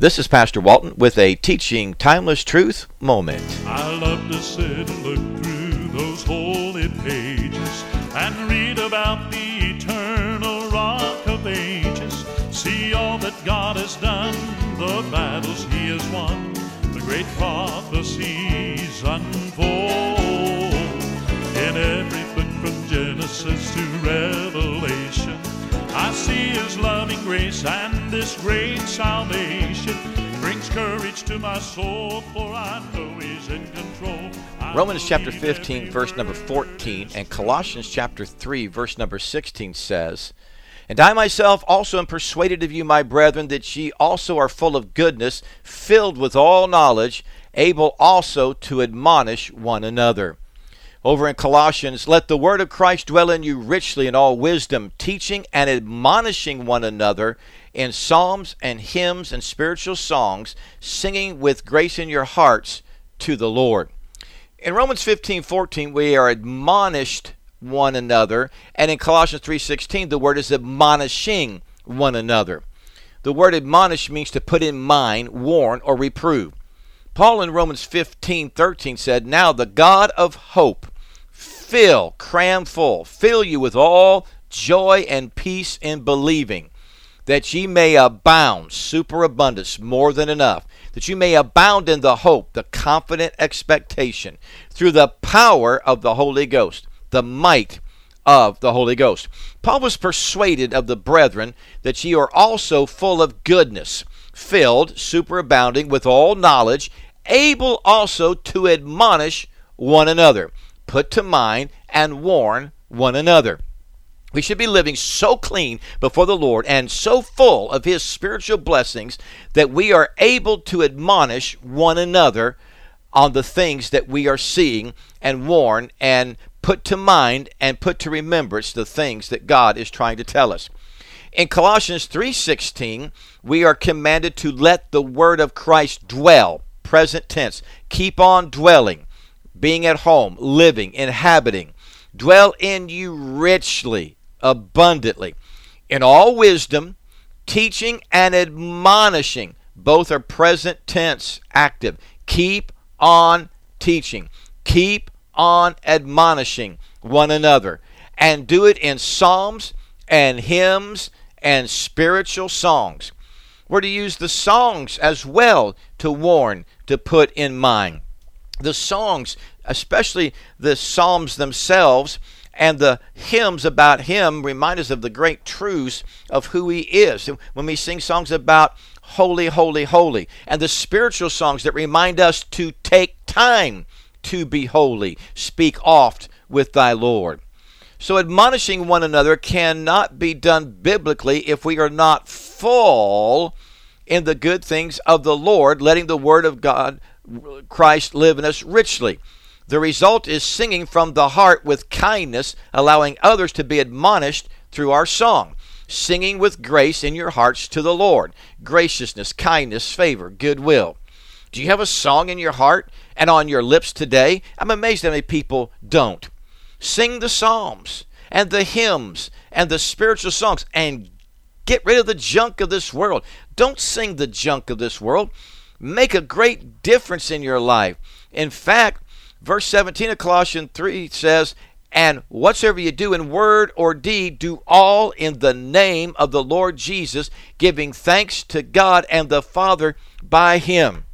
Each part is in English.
This is Pastor Walton with a teaching timeless truth moment. I love to sit and look through those holy pages and read about the eternal rock of ages. See all that God has done, the battles he has won, the great prophecies unfold. In every book from Genesis to Revelation, see his loving grace and this great salvation brings courage to my soul, for I know he's in control. I Romans chapter 15, verse number 14, and Colossians chapter 3, verse number 16 says, And I myself also am persuaded of you, my brethren, that ye also are full of goodness, filled with all knowledge, able also to admonish one another. Over in Colossians, let the word of Christ dwell in you richly in all wisdom, teaching and admonishing one another in psalms and hymns and spiritual songs, singing with grace in your hearts to the Lord. In Romans 15, 14, we are admonished one another, and in Colossians 3:16, the word is admonishing one another. The word admonish means to put in mind, warn, or reprove. Paul in Romans 15, 13 said, Now the God of hope fill, cram full, fill you with all joy and peace in believing, that ye may abound, superabundance, more than enough, that you may abound in the hope, the confident expectation, through the power of the Holy Ghost, the might of the Holy Ghost. Paul was persuaded of the brethren that ye are also full of goodness, filled, superabounding with all knowledge, able also to admonish one another, put to mind, and warn one another. We should be living so clean before the Lord and so full of His spiritual blessings that we are able to admonish one another on the things that we are seeing and warn and put to mind and put to remembrance the things that God is trying to tell us. In Colossians 3:16, we are commanded to let the word of Christ dwell, present tense. Keep on dwelling, being at home, living, inhabiting. Dwell in you richly, abundantly, in all wisdom, teaching and admonishing. Both are present tense, active. Keep on teaching. Keep on admonishing one another. And do it in psalms and hymns and spiritual songs. We're to use the songs as well to warn, to put in mind. The songs, especially the psalms themselves, and the hymns about him remind us of the great truths of who he is. When we sing songs about holy, holy, holy, and the spiritual songs that remind us to take time to be holy, speak oft with thy Lord. So, admonishing one another cannot be done biblically if we are not full in the good things of the Lord, letting the Word of God, Christ, live in us richly. The result is singing from the heart with kindness, allowing others to be admonished through our song. Singing with grace in your hearts to the Lord. Graciousness, kindness, favor, goodwill. Do you have a song in your heart and on your lips today? I'm amazed how many people don't. Sing the psalms and the hymns and the spiritual songs and get rid of the junk of this world. Don't sing the junk of this world. Make a great difference in your life. In fact, verse 17 of Colossians 3 says, And whatsoever you do in word or deed, do all in the name of the Lord Jesus, giving thanks to God and the Father by him.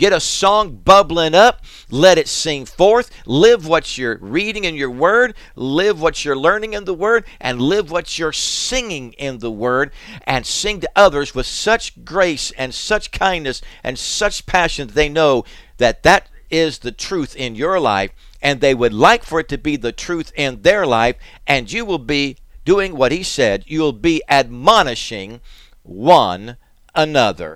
Get a song bubbling up. Let it sing forth. Live what you're reading in your word. Live what you're learning in the word. And live what you're singing in the word. And sing to others with such grace and such kindness and such passion that they know that that is the truth in your life. And they would like for it to be the truth in their life. And you will be doing what he said. You'll be admonishing one another.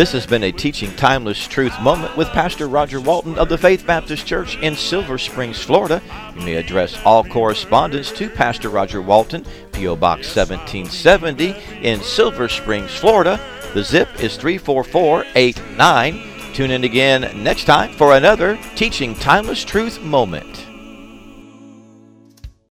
This has been a teaching timeless truth moment with Pastor Roger Walton of the Faith Baptist Church in Silver Springs, Florida. You may address all correspondence to Pastor Roger Walton, P.O. Box 1770 in Silver Springs, Florida. The zip is 34489. Tune in again next time for another teaching timeless truth moment.